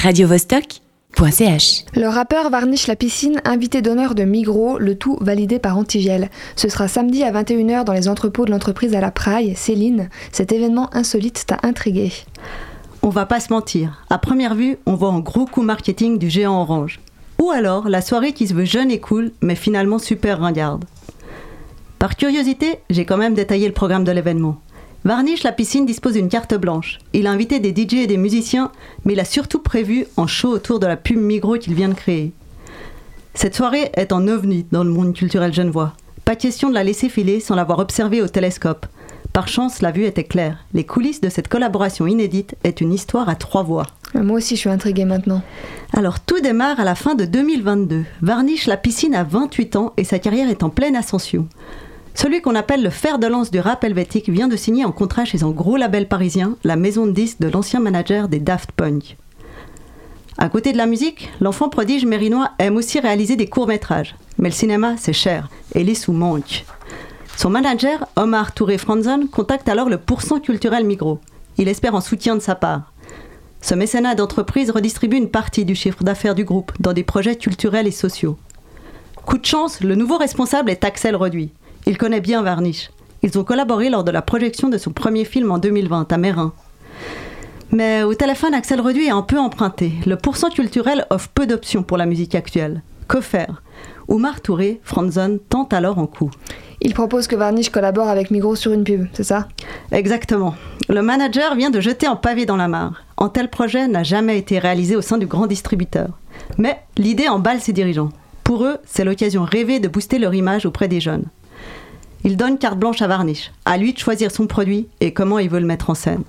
radiovostok.ch. Le rappeur varniche la piscine, invité d'honneur de Migros, le tout validé par Antigel. Ce sera samedi à 21h dans les entrepôts de l'entreprise à la Praille. Céline, cet événement insolite t'a intrigué. On va pas se mentir, à première vue, on voit un gros coup marketing du géant orange. Ou alors la soirée qui se veut jeune et cool, mais finalement super ringarde. Par curiosité, j'ai quand même détaillé le programme de l'événement. Varnish La Piscine dispose d'une carte blanche. Il a invité des DJ et des musiciens, mais il a surtout prévu un show autour de la pub Migros qu'il vient de créer. Cette soirée est en ovni dans le monde culturel genevois. Pas question de la laisser filer sans l'avoir observée au télescope. Par chance, la vue était claire. Les coulisses de cette collaboration inédite est une histoire à trois voix. Moi aussi, je suis intriguée maintenant. Alors tout démarre à la fin de 2022. Varnish La Piscine a 28 ans et sa carrière est en pleine ascension. Celui qu'on appelle le fer de lance du rap helvétique vient de signer un contrat chez un gros label parisien, la maison de disques de l'ancien manager des Daft Punk. À côté de la musique, l'enfant prodige mérinois aime aussi réaliser des courts-métrages. Mais le cinéma, c'est cher et les sous manquent. Son manager, Omar Touré Franzon, contacte alors le Pourcent culturel Migros. Il espère un soutien de sa part. Ce mécénat d'entreprise redistribue une partie du chiffre d'affaires du groupe dans des projets culturels et sociaux. Coup de chance, le nouveau responsable est Axel Reduit. Il connaît bien Varnish. Ils ont collaboré lors de la projection de son premier film en 2020 à Mérin. Mais au téléphone, Axel Reduit est un peu emprunté. Le pourcent culturel offre peu d'options pour la musique actuelle. Que faire? Oumar Touré, Franzon, tente alors en coup. Il propose que Varnish collabore avec Migros sur une pub, c'est ça? Exactement. Le manager vient de jeter un pavé dans la mare. Un tel projet n'a jamais été réalisé au sein du grand distributeur. Mais l'idée emballe ses dirigeants. Pour eux, c'est l'occasion rêvée de booster leur image auprès des jeunes. Il donne carte blanche à Varnish. À lui de choisir son produit et comment il veut le mettre en scène.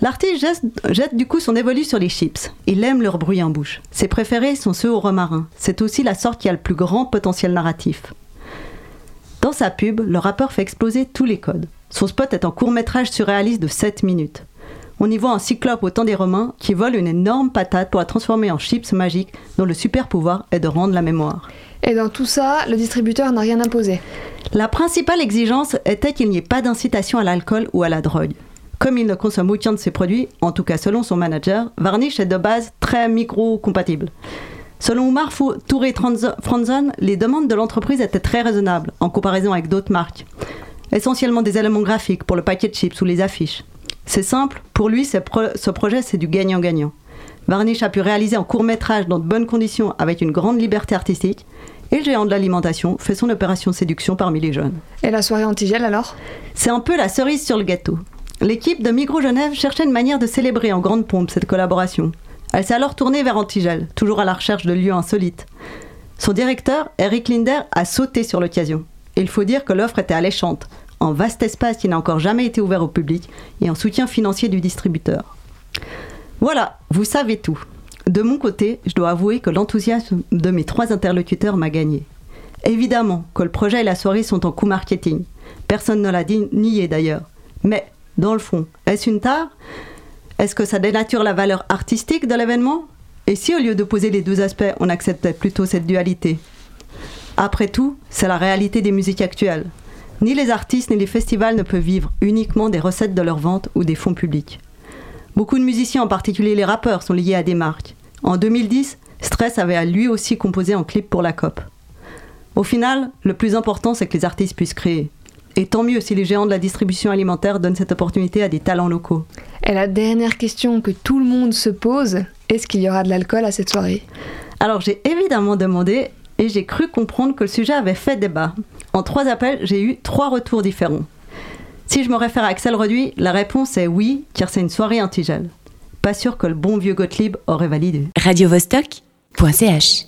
L'artiste jette, du coup son évolu sur les chips. Il aime leur bruit en bouche. Ses préférés sont ceux au romarin. C'est aussi la sorte qui a le plus grand potentiel narratif. Dans sa pub, le rappeur fait exploser tous les codes. Son spot est un court-métrage surréaliste de 7 minutes. On y voit un cyclope au temps des Romains qui vole une énorme patate pour la transformer en chips magique dont le super pouvoir est de rendre la mémoire. Et dans tout ça, le distributeur n'a rien imposé. La principale exigence était qu'il n'y ait pas d'incitation à l'alcool ou à la drogue. Comme il ne consomme aucun de ses produits, en tout cas selon son manager, Varnish est de base très micro-compatible. Selon Omar Touré Franzon, les demandes de l'entreprise étaient très raisonnables en comparaison avec d'autres marques. Essentiellement des éléments graphiques pour le paquet de chips ou les affiches. C'est simple, pour lui, ce, pro ce projet c'est du gagnant-gagnant. Varnish a pu réaliser un court métrage dans de bonnes conditions avec une grande liberté artistique et le géant de l'alimentation fait son opération séduction parmi les jeunes. Et la soirée antigel alors? C'est un peu la cerise sur le gâteau. L'équipe de Migros Genève cherchait une manière de célébrer en grande pompe cette collaboration. Elle s'est alors tournée vers Antigel, toujours à la recherche de lieux insolites. Son directeur, Eric Linder, a sauté sur l'occasion. Il faut dire que l'offre était alléchante, en vaste espace qui n'a encore jamais été ouvert au public et en soutien financier du distributeur. Voilà, vous savez tout. De mon côté, je dois avouer que l'enthousiasme de mes trois interlocuteurs m'a gagné. Évidemment que le projet et la soirée sont en coup marketing. Personne ne l'a nié d'ailleurs. Mais, dans le fond, est-ce une tare? Est-ce que ça dénature la valeur artistique de l'événement? Et si au lieu d'opposer les deux aspects, on acceptait plutôt cette dualité? Après tout, c'est la réalité des musiques actuelles. Ni les artistes ni les festivals ne peuvent vivre uniquement des recettes de leur vente ou des fonds publics. Beaucoup de musiciens, en particulier les rappeurs, sont liés à des marques. En 2010, Stress avait à lui aussi composé un clip pour la COP. Au final, le plus important, c'est que les artistes puissent créer. Et tant mieux si les géants de la distribution alimentaire donnent cette opportunité à des talents locaux. Et la dernière question que tout le monde se pose, est-ce qu'il y aura de l'alcool à cette soirée? Alors j'ai évidemment demandé et j'ai cru comprendre que le sujet avait fait débat. En trois appels, j'ai eu trois retours différents. Si je me réfère à Axel Reduit, la réponse est oui, car c'est une soirée antigel. Pas sûr que le bon vieux Gottlieb aurait validé. radiovostok.ch